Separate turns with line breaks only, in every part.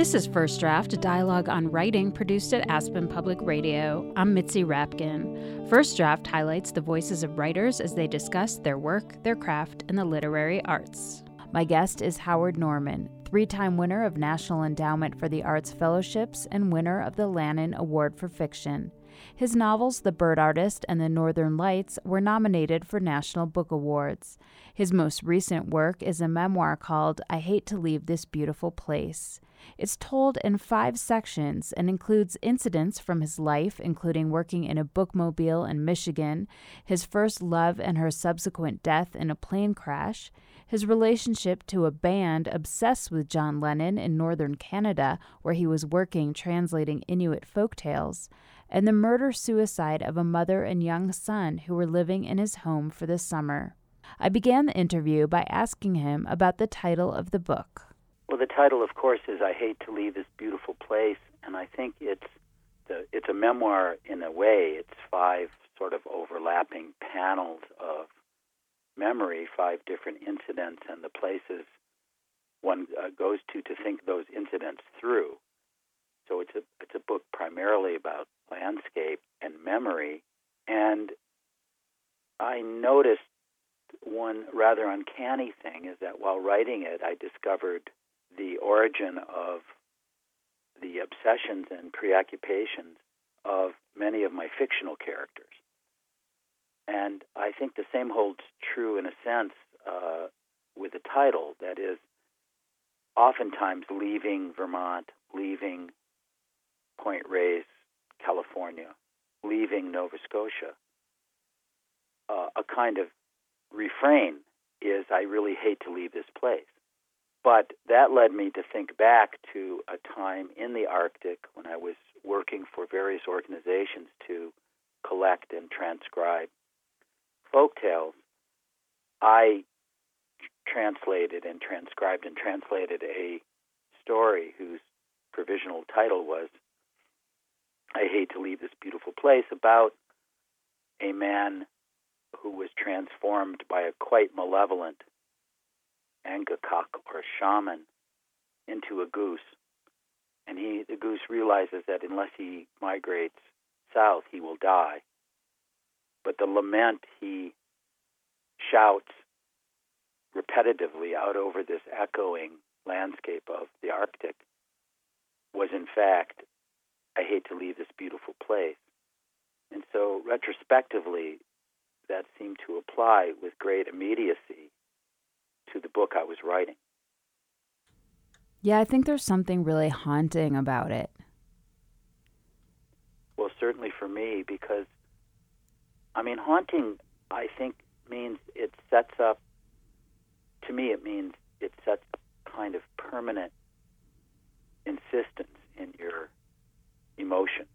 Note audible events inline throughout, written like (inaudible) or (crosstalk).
This is First Draft, a dialogue on writing produced at Aspen Public Radio. I'm Mitzi Rapkin. First Draft highlights the voices of writers as they discuss their work, their craft, and the literary arts. My guest is Howard Norman, three time winner of National Endowment for the Arts Fellowships and winner of the Lannan Award for Fiction. His novels, The Bird Artist and The Northern Lights, were nominated for National Book Awards. His most recent work is a memoir called I Hate to Leave This Beautiful Place. It's told in five sections and includes incidents from his life, including working in a bookmobile in Michigan, his first love and her subsequent death in a plane crash, his relationship to a band obsessed with John Lennon in northern Canada, where he was working translating Inuit folk tales, and the murder suicide of a mother and young son who were living in his home for the summer. I began the interview by asking him about the title of the book.
Well, the title, of course, is "I Hate to Leave This Beautiful Place," and I think it's the it's a memoir in a way. It's five sort of overlapping panels of memory, five different incidents, and the places one uh, goes to to think those incidents through. So it's a it's a book primarily about landscape and memory, and I noticed one rather uncanny thing is that while writing it, I discovered the origin of the obsessions and preoccupations of many of my fictional characters. And I think the same holds true in a sense uh, with the title. That is, oftentimes leaving Vermont, leaving Point Reyes, California, leaving Nova Scotia, uh, a kind of refrain is I really hate to leave this place. But that led me to think back to a time in the Arctic when I was working for various organizations to collect and transcribe folk tales. I translated and transcribed and translated a story whose provisional title was I Hate to Leave This Beautiful Place about a man who was transformed by a quite malevolent angakok or shaman into a goose. And he the goose realizes that unless he migrates south he will die. But the lament he shouts repetitively out over this echoing landscape of the Arctic was in fact I hate to leave this beautiful place. And so retrospectively that seemed to apply with great immediacy to the book I was writing.
Yeah, I think there's something really haunting about it.
Well, certainly for me, because, I mean, haunting, I think, means it sets up, to me, it means it sets kind of permanent insistence in your emotions.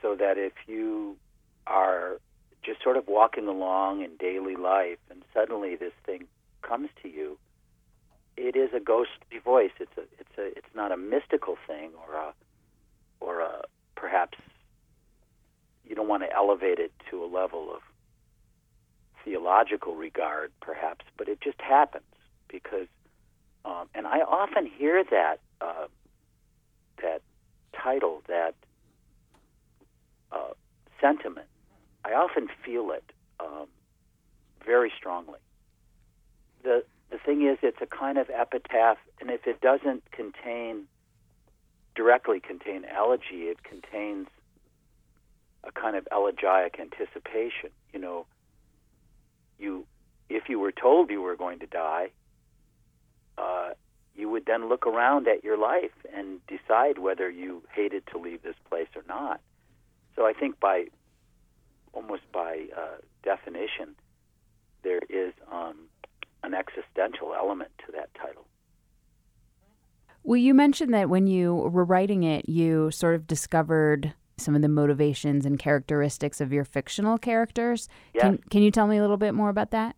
So that if you are just sort of walking along in daily life and suddenly this thing comes to you, it is a ghostly voice. It's a it's a it's not a mystical thing or a or a perhaps you don't want to elevate it to a level of theological regard, perhaps, but it just happens because, um, and I often hear that uh, that title, that uh, sentiment. I often feel it um, very strongly the the thing is, it's a kind of epitaph, and if it doesn't contain directly contain elegy, it contains a kind of elegiac anticipation. You know, you if you were told you were going to die, uh, you would then look around at your life and decide whether you hated to leave this place or not. So I think by almost by uh, definition, there is um, an existential element to that title.
Well, you mentioned that when you were writing it, you sort of discovered some of the motivations and characteristics of your fictional characters.
Yes.
Can, can you tell me a little bit more about that?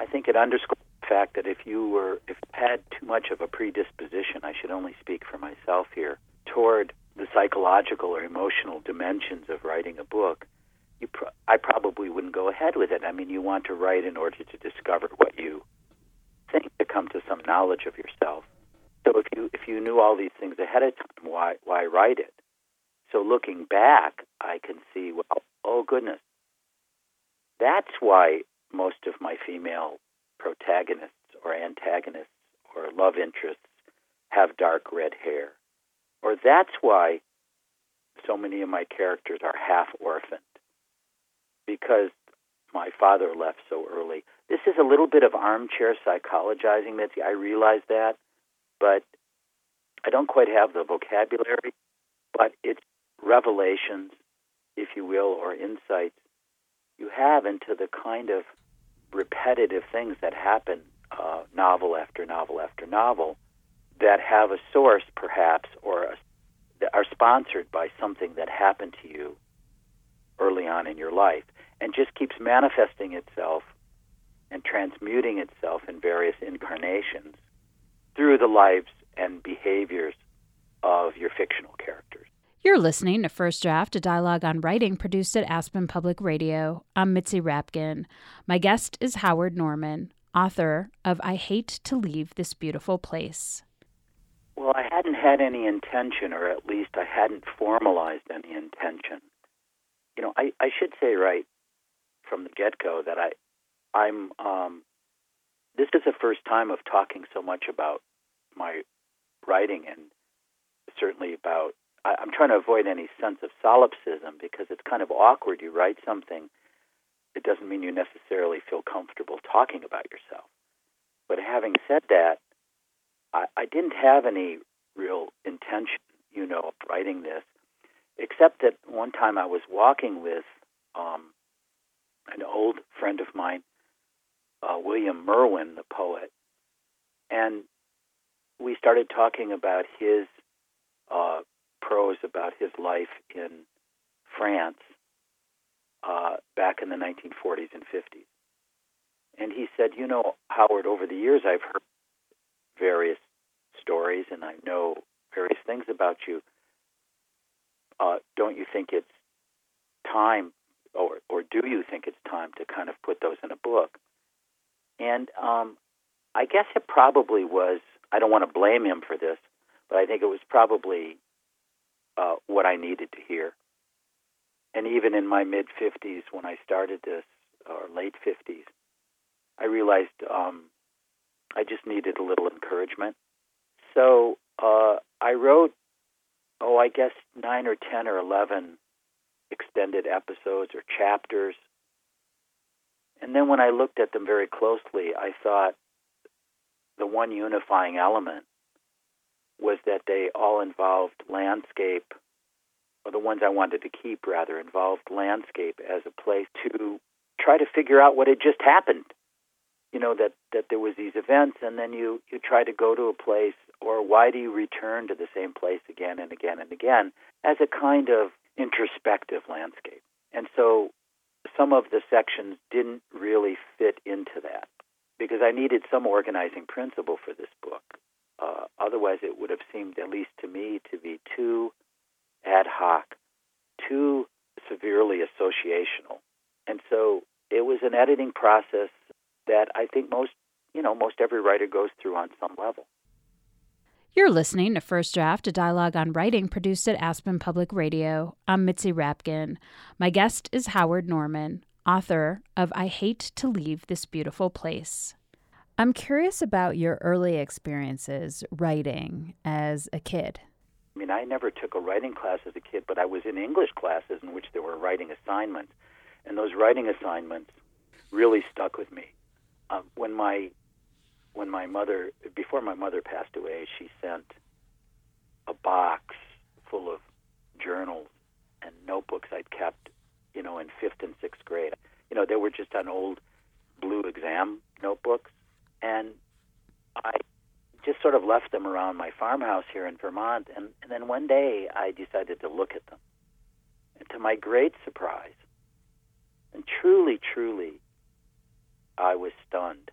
I think it underscores the fact that if you were, if you had too much of a predisposition, I should only speak for myself here, toward the psychological or emotional dimensions of writing a book, you pro- I probably wouldn't go ahead with it. I mean, you want to write in order to discover what you think to come to some knowledge of yourself. So if you if you knew all these things ahead of time, why why write it? So looking back, I can see, well, oh goodness, that's why most of my female protagonists or antagonists or love interests have dark red hair. Or that's why so many of my characters are half orphaned because my father left so early. This is a little bit of armchair psychologizing, Mitzi. I realize that, but I don't quite have the vocabulary. But it's revelations, if you will, or insights you have into the kind of repetitive things that happen uh, novel after novel after novel that have a source, perhaps, or a, that are sponsored by something that happened to you early on in your life, and just keeps manifesting itself and transmuting itself in various incarnations through the lives and behaviors of your fictional characters.
You're listening to First Draft, a dialogue on writing produced at Aspen Public Radio. I'm Mitzi Rapkin. My guest is Howard Norman, author of I Hate to Leave This Beautiful Place.
Well, I hadn't had any intention, or at least I hadn't formalized any intention. You know, I, I should say right from the get go that I, I'm. Um, this is the first time of talking so much about my writing and certainly about I, I'm trying to avoid any sense of solipsism because it's kind of awkward. You write something, it doesn't mean you necessarily feel comfortable talking about yourself. But having said that, I, I didn't have any real intention, you know, of writing this, except that one time I was walking with um, an old friend of mine, uh, William Merwin, the poet, and we started talking about his uh, prose about his life in France uh, back in the 1940s and 50s. And he said, You know, Howard, over the years I've heard various stories and I know various things about you. Uh, don't you think it's time, or, or do you think it's time to kind of put those in a book? And um, I guess it probably was, I don't want to blame him for this, but I think it was probably uh, what I needed to hear. And even in my mid 50s, when I started this, or late 50s, I realized um, I just needed a little encouragement. So uh, I wrote, oh, I guess nine or 10 or 11 extended episodes or chapters. And then when I looked at them very closely, I thought the one unifying element was that they all involved landscape, or the ones I wanted to keep rather involved landscape as a place to try to figure out what had just happened. You know that that there was these events, and then you you try to go to a place, or why do you return to the same place again and again and again as a kind of introspective landscape. And so some of the sections didn't really fit into that because I needed some organizing principle for this book. Uh, otherwise, it would have seemed, at least to me, to be too ad hoc, too severely associational. And so it was an editing process that I think most, you know, most every writer goes through on some level.
You're listening to First Draft, a dialogue on writing produced at Aspen Public Radio. I'm Mitzi Rapkin. My guest is Howard Norman, author of I Hate to Leave This Beautiful Place. I'm curious about your early experiences writing as a kid.
I mean, I never took a writing class as a kid, but I was in English classes in which there were writing assignments. And those writing assignments really stuck with me. Um, when my when my mother before my mother passed away, she sent a box full of journals and notebooks I'd kept, you know, in fifth and sixth grade. You know, they were just on old blue exam notebooks, and I just sort of left them around my farmhouse here in Vermont. And, and then one day I decided to look at them. And to my great surprise, and truly, truly, I was stunned.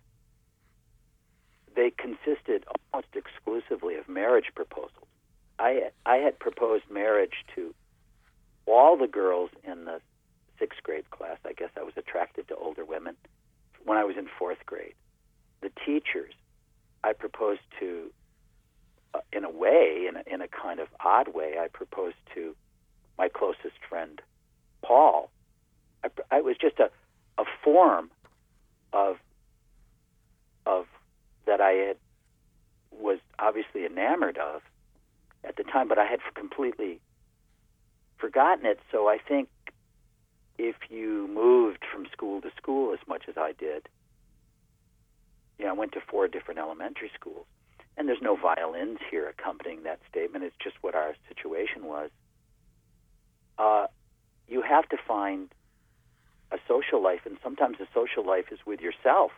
They consisted almost exclusively of marriage proposals. I, I had proposed marriage to all the girls in the sixth grade class. I guess I was attracted to older women when I was in fourth grade the teachers, I proposed to uh, in a way, in a, in a kind of odd way, I proposed to my closest friend, Paul. I, I was just a, a form of of that I had was obviously enamored of at the time, but I had completely forgotten it. So I think if you moved from school to school as much as I did, you know, I went to four different elementary schools, and there's no violins here accompanying that statement. It's just what our situation was. Uh, you have to find a social life, and sometimes the social life is with yourself,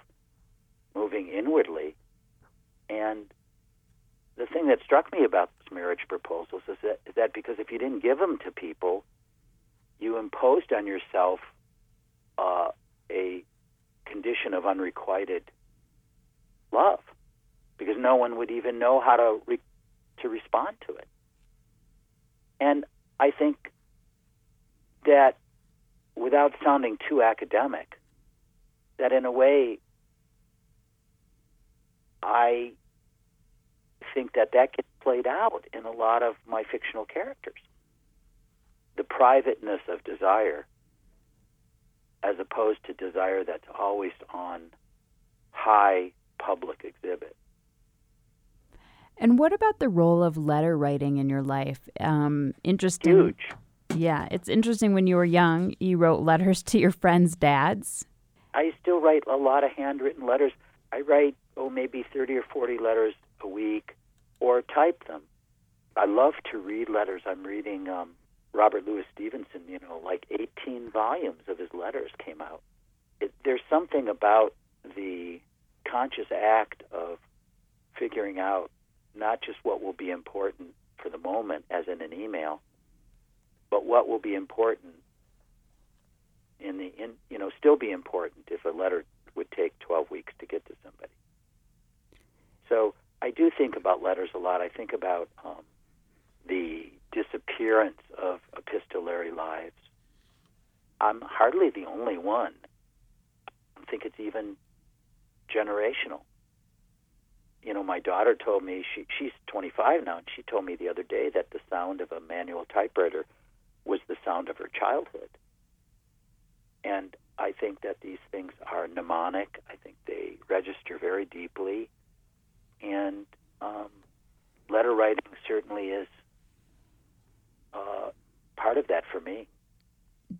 moving inwardly. And the thing that struck me about those marriage proposals is that, is that because if you didn't give them to people, you imposed on yourself uh, a condition of unrequited love, because no one would even know how to re- to respond to it. And I think that, without sounding too academic, that in a way, I think that that gets played out in a lot of my fictional characters. The privateness of desire, as opposed to desire that's always on high public exhibit.
And what about the role of letter writing in your life? Um, interesting.
Huge.
Yeah, it's interesting. When you were young, you wrote letters (laughs) to your friends' dads.
I still write a lot of handwritten letters. I write oh maybe thirty or forty letters a week or type them. I love to read letters. I'm reading um, Robert Louis Stevenson. You know, like 18 volumes of his letters came out. It, there's something about the conscious act of figuring out not just what will be important for the moment, as in an email, but what will be important in the in you know still be important if a letter would take 12 weeks to get to somebody. So I do think about letters a lot. I think about um, the disappearance of epistolary lives. I'm hardly the only one. I think it's even generational. You know, my daughter told me she she's 25 now, and she told me the other day that the sound of a manual typewriter was the sound of her childhood. And I think that these things are mnemonic. I think they register very deeply and um, letter writing certainly is uh, part of that for me.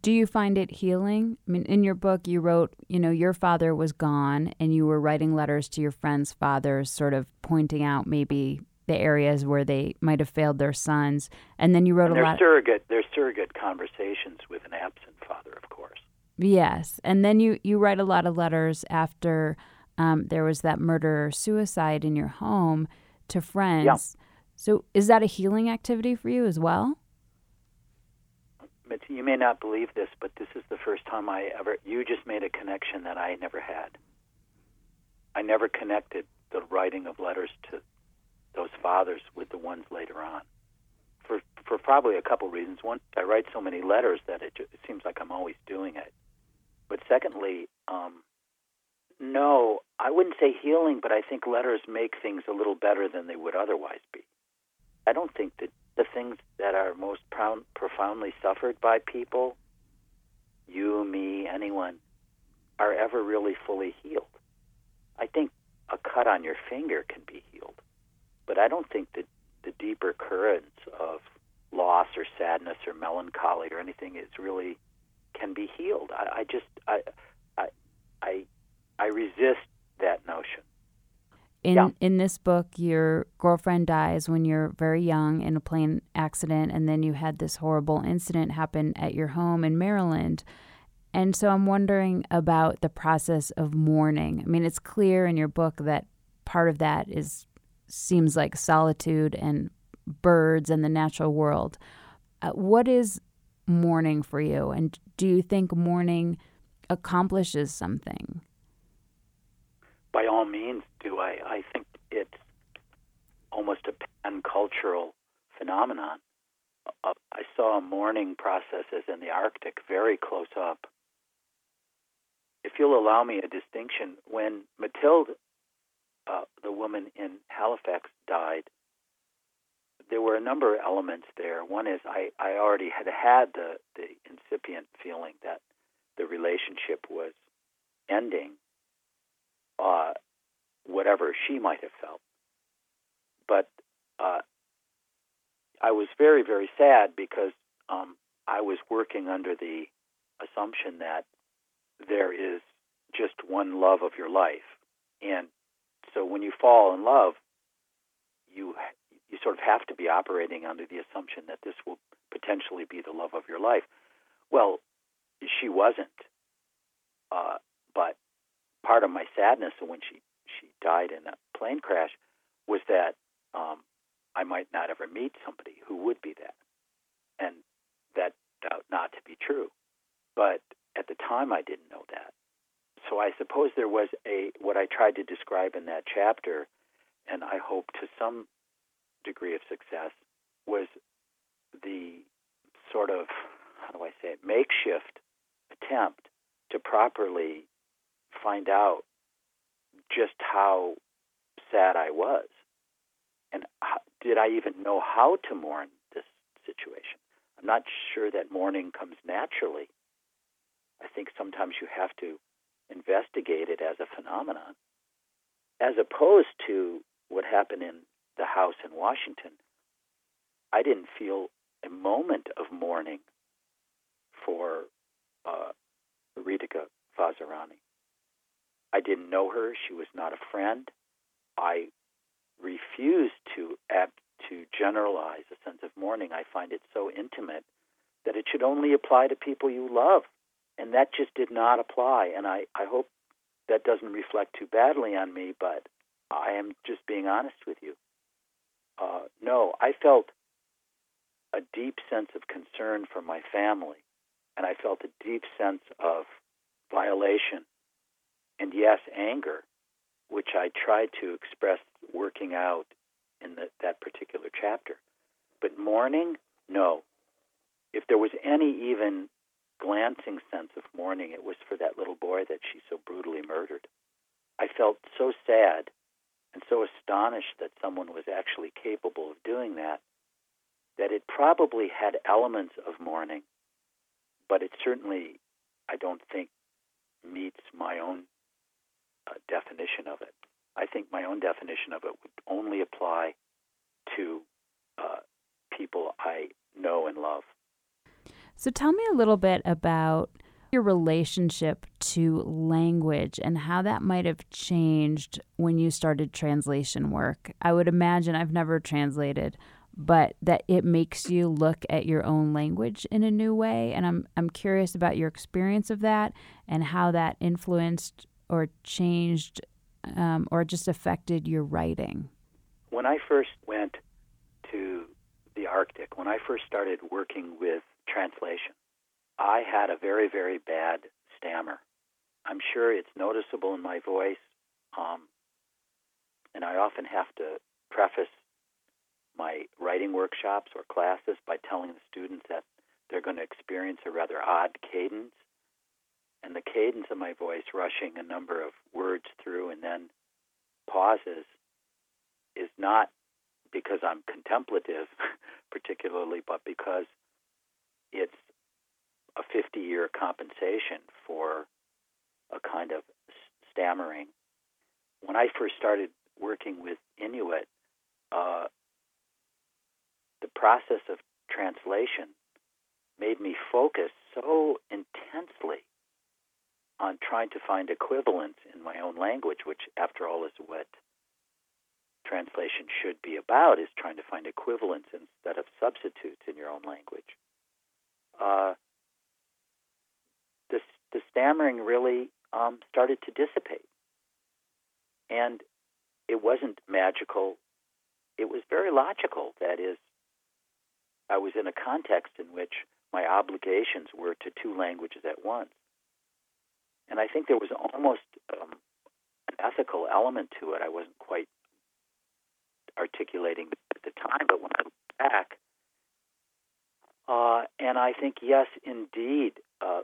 Do you find it healing? I mean, in your book, you wrote, you know, your father was gone, and you were writing letters to your friends' fathers, sort of pointing out maybe the areas where they might have failed their sons, and then you wrote
and
a lot.
Surrogate, there's surrogate conversations with an absent father, of course.
Yes, and then you you write a lot of letters after um, there was that murder or suicide in your home to friends.
Yeah.
So is that a healing activity for you as well?
you may not believe this, but this is the first time I ever. You just made a connection that I never had. I never connected the writing of letters to those fathers with the ones later on. For for probably a couple reasons. One, I write so many letters that it, just, it seems like I'm always doing it. But secondly, um, no, I wouldn't say healing, but I think letters make things a little better than they would otherwise be. I don't think that the things that are most profoundly suffered by people, you, me, anyone, are ever really fully healed. I think a cut on your finger can be healed, but I don't think that the deeper currents of loss or sadness or melancholy or anything is really can be healed. I, I just I I I I resist that notion.
In
Yeah.
in this book, your girlfriend dies when you're very young in a plane accident, and then you had this horrible incident happen at your home in Maryland. And so I'm wondering about the process of mourning. I mean, it's clear in your book that part of that is seems like solitude and birds and the natural world. Uh, what is mourning for you, and do you think mourning accomplishes something?
By all means, do I? I think it's almost a pan cultural phenomenon. Uh, I saw mourning processes in the Arctic very close up. If you'll allow me a distinction, when Mathilde, uh, the woman in Halifax, died, there were a number of elements there. One is I, I already had had the, the incipient feeling that the relationship was ending, whatever she might have felt. But uh, I was very, very sad because um, I was working under the assumption that there is just one love of your life. And so when you fall in love, you you sort of have to be operating under the assumption that this will potentially be the love of your life. Well, she wasn't. Uh, but part of my sadness when she she died in a plane crash was that um, I might not ever meet somebody who would be that, and that out not to be true. But at the time, I didn't know that. So I suppose there was a what I tried to describe in that chapter, and I hope to some degree of success was the sort of how do I say it makeshift attempt to properly find out just how sad I was and how, did I even know how to mourn this situation. I'm not sure that mourning comes naturally. I think sometimes you have to investigate it as a phenomenon, as opposed to what happened in the house in Washington, I didn't feel a moment of mourning for uh, Reetika Vazirani. I didn't know her. She was not a friend. I refuse to to generalize a sense of mourning. I find it so intimate that it should only apply to people you love, and that just did not apply. And I, I hope that doesn't reflect too badly on me, but I am just being honest with you uh, no, I felt a deep sense of concern for my family, and I felt a deep sense of violation, and yes, anger, which I tried to express working out in the, that particular chapter. But mourning, no. If there was any even glancing sense of mourning, it was for that little boy that she so brutally murdered. I felt so sad and so astonished that someone was actually capable of doing that that it probably had elements of mourning, but it certainly, I don't think, meets my own uh, definition of it. I think my own definition of it would only apply to uh, people I know and love.
So tell me a little bit about your relationship to language and how that might have changed when you started translation work. I would imagine I've never translated, but that it makes you look at your own language in a new way and I'm I'm curious about your experience of that and how that influenced or changed um, or just affected your writing.
When I first went to the Arctic, when I first started working with translation, I had a very, very bad stammer. I'm sure it's noticeable in my voice, um, and I often have to preface my writing workshops or classes by telling the students that they're going to experience a rather odd cadence. And the cadence of my voice, rushing a number of words through and then pauses, is not because I'm contemplative, (laughs) particularly, but because it's a 50 year compensation for a kind of stammering. When I first started working with Inuit, uh, the process of translation made me focus so intensely on trying to find equivalents in my own language, which, after all, is what translation should be about, is trying to find equivalents instead of substitutes in your own language. Uh, the, the stammering really um, started to dissipate. And it wasn't magical, it was very logical. That is, I was in a context in which my obligations were to two languages at once. And I think there was almost um, an ethical element to it. I wasn't quite articulating at the time, but when I look back, uh, and I think, yes, indeed, uh,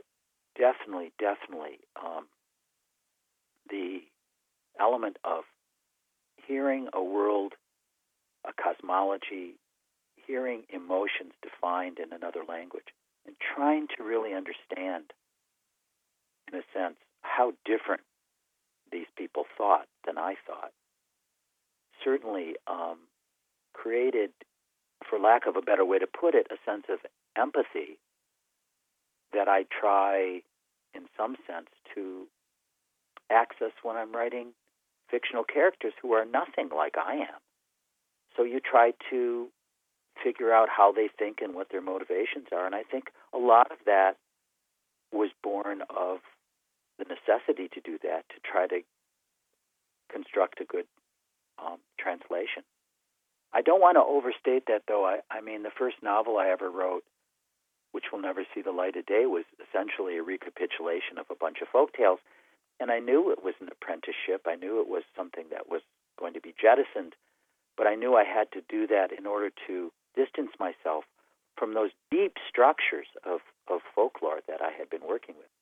definitely, definitely um, the element of hearing a world, a cosmology, hearing emotions defined in another language and trying to really understand, in a sense, how different these people thought than I thought, certainly um, created, for lack of a better way to put it, a sense of empathy that I try, in some sense, to access when I'm writing fictional characters who are nothing like I am. So you try to figure out how they think and what their motivations are. And I think a lot of that was born of the necessity to do that, to try to construct a good um, translation. I don't want to overstate that, though. I, I mean, the first novel I ever wrote, which will never see the light of day, was essentially a recapitulation of a bunch of folk tales. And I knew it was an apprenticeship. I knew it was something that was going to be jettisoned. But I knew I had to do that in order to distance myself from those deep structures of, of folklore that I had been working with.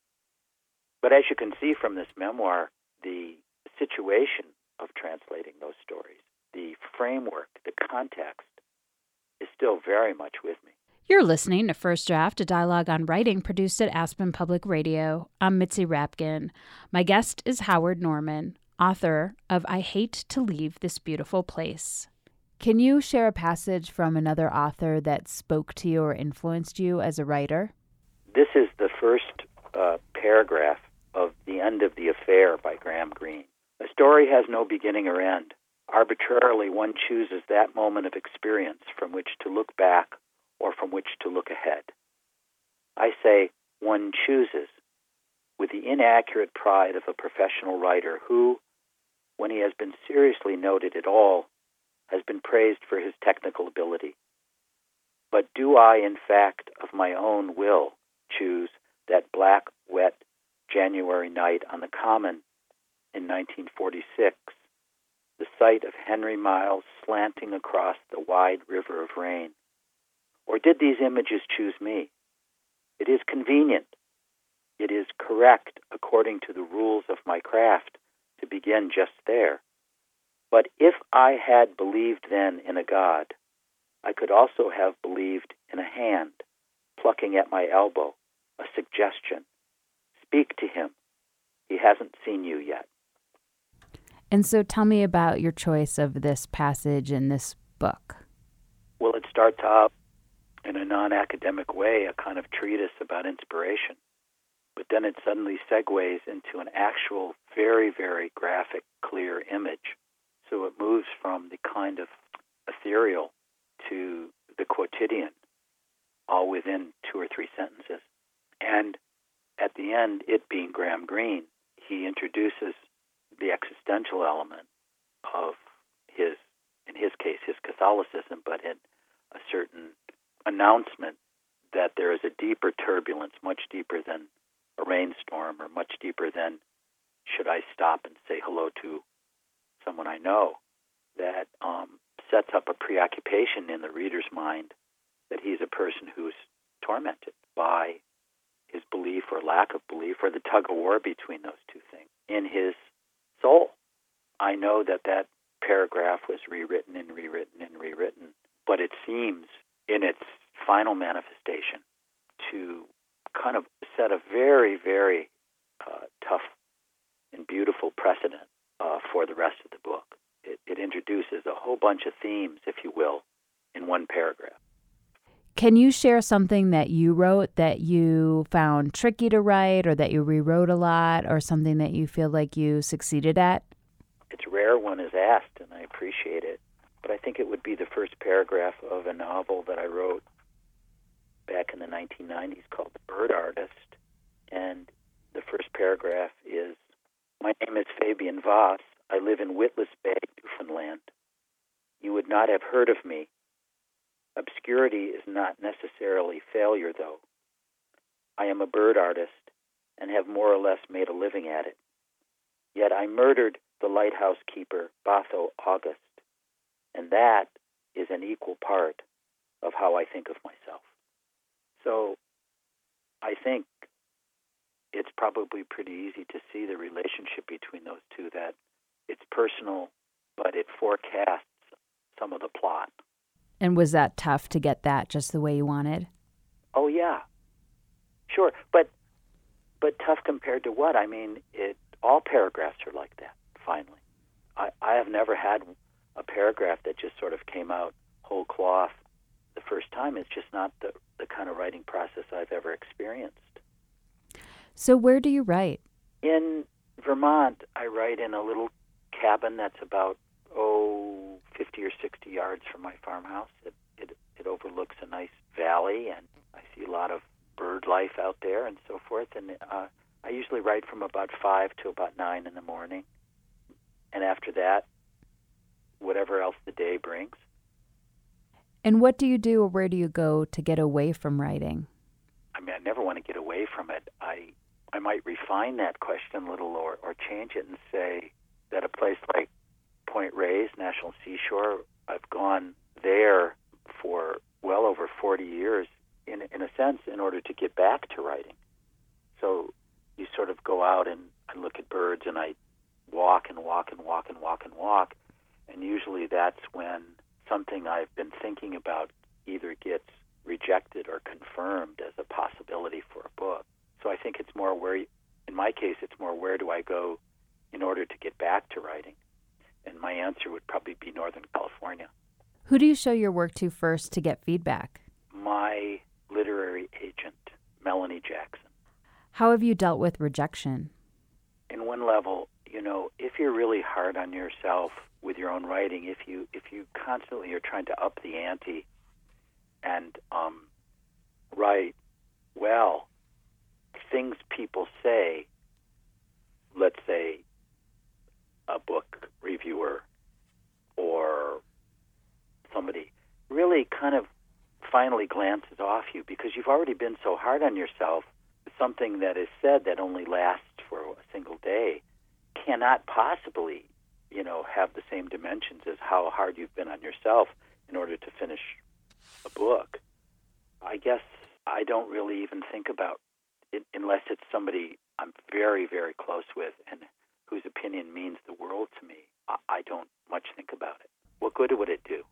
But as you can see from this memoir, the situation of translating those stories, the framework, the context, is still very much with me.
You're listening to First Draft, a dialogue on writing produced at Aspen Public Radio. I'm Mitzi Rapkin. My guest is Howard Norman, author of I Hate to Leave This Beautiful Place. Can you share a passage from another author that spoke to you or influenced you as a writer?
This is the first uh, paragraph of The End of the Affair by Graham Greene. A story has no beginning or end. Arbitrarily, one chooses that moment of experience from which to look back or from which to look ahead. I say one chooses with the inaccurate pride of a professional writer who, when he has been seriously noted at all, has been praised for his technical ability. But do I, in fact, of my own will, choose that black, wet January night on the Common in 1946, the sight of Henry Miles slanting across the wide river of rain? Or did these images choose me? It is convenient. It is correct according to the rules of my craft to begin just there. But if I had believed then in a God, I could also have believed in a hand plucking at my elbow, a suggestion. Speak to him. He hasn't seen you yet.
And so tell me about your choice of this passage in this book.
Well, it starts out in a non academic way, a kind of treatise about inspiration. But then it suddenly segues into an actual, very, very graphic, clear image so it moves from the kind of ethereal to the quotidian, all within two or three sentences. And at the end, it being Graham Greene, he introduces the existential element of his, in his case, his Catholicism, but in a certain announcement that there is a deeper turbulence, much deeper than a rainstorm, or much deeper than should I stop and say hello to someone I know? that um, sets up a preoccupation in the reader's mind that he's a person who's tormented by his belief or lack of belief or the tug of war between those two things in his soul. I know that that paragraph was rewritten and rewritten and rewritten, but it seems in its final manifestation to kind of set a very, very uh, tough and beautiful precedent uh, for the rest of the book. It, it introduces a whole bunch of themes, if you will, in one paragraph.
Can you share something that you wrote that you found tricky to write or that you rewrote a lot or something that you feel like you succeeded at?
It's rare one is asked, and I appreciate it. But I think it would be the first paragraph of a novel that I wrote back in the 1990s called The Bird Artist. And the first paragraph is my name is Fabian Vas. I live in Witless Bay, Newfoundland. You would not have heard of me. Obscurity is not necessarily failure, though. I am a bird artist and have more or less made a living at it. Yet I murdered the lighthouse keeper, Botho August, and that is an equal part of how I think of myself. So I think it's probably pretty easy to see the relationship between those two that it's personal, but it forecasts some of the plot.
And was that tough to get that just the way you wanted?
Oh yeah, sure. But but tough compared to what? I mean, it all paragraphs are like that. Finally, I I have never had a paragraph that just sort of came out whole cloth the first time. It's just not the the kind of writing process I've ever experienced.
So where do you write?
In Vermont, I write in a little cabin that's about 50 or 60 yards from my farmhouse. It, it, it overlooks a nice valley, and I see a lot of bird life out there and so forth. And uh, I usually write from about 5 to about 9 in the morning. And after that, whatever else the day brings.
And what do you do or where do you go to get away from writing?
I mean, I never want to get away from it. I I might refine that question a little or, or change it and say that a place like Point Reyes National Seashore, I've gone there for well over 40 years, in, in a sense, in order to get back to writing. So you sort of go out and I look at birds and I walk and walk and walk and walk and walk. And usually that's when something I've been thinking about either gets rejected or confirmed as a possibility for a book. So I think it's more where, in my case, it's more where do I go in order to get back to writing? And my answer would probably be Northern California.
Who do you show your work to first to get feedback?
My literary agent, Melanie Jackson.
How have you dealt with rejection?
In one level, you know, if you're really hard on yourself with your own writing, if you if you constantly are trying to up the ante and um, write well, things people say, let's say a book reviewer or somebody, really kind of finally glances off you because you've already been so hard on yourself. Something that is said that only lasts for a single day cannot possibly, you know, have the same dimensions as how hard you've been on yourself in order to finish a book. I guess I don't really even think about it unless it's somebody I'm very, very close with and whose opinion means the world to me. I, I don't much think about it. What good would it do?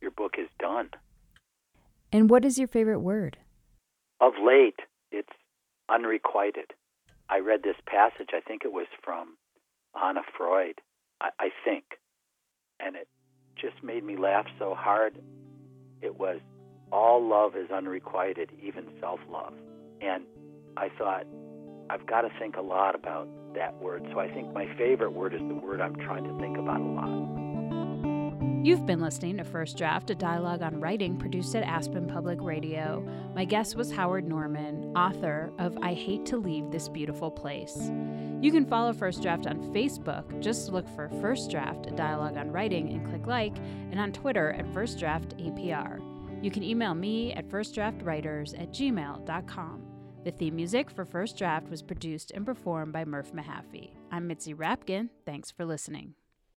Your book is done.
And what is your favorite word?
Of late, it's unrequited. I read this passage, I think it was from Anna Freud, I, I think, and it just made me laugh so hard. It was, all love is unrequited, even self love. And I thought, I've got to think a lot about that word. So I think my favorite word is the word I'm trying to think about a lot.
You've been listening to First Draft, a dialogue on writing produced at Aspen Public Radio. My guest was Howard Norman, author of I Hate to Leave This Beautiful Place. You can follow First Draft on Facebook. Just look for First Draft, a dialogue on writing, and click like, and on Twitter at First Draft APR. You can email me at firstdraftwriters at gmail.com. The theme music for First Draft was produced and performed by Murph Mahaffey. I'm Mitzi Rapkin. Thanks for listening.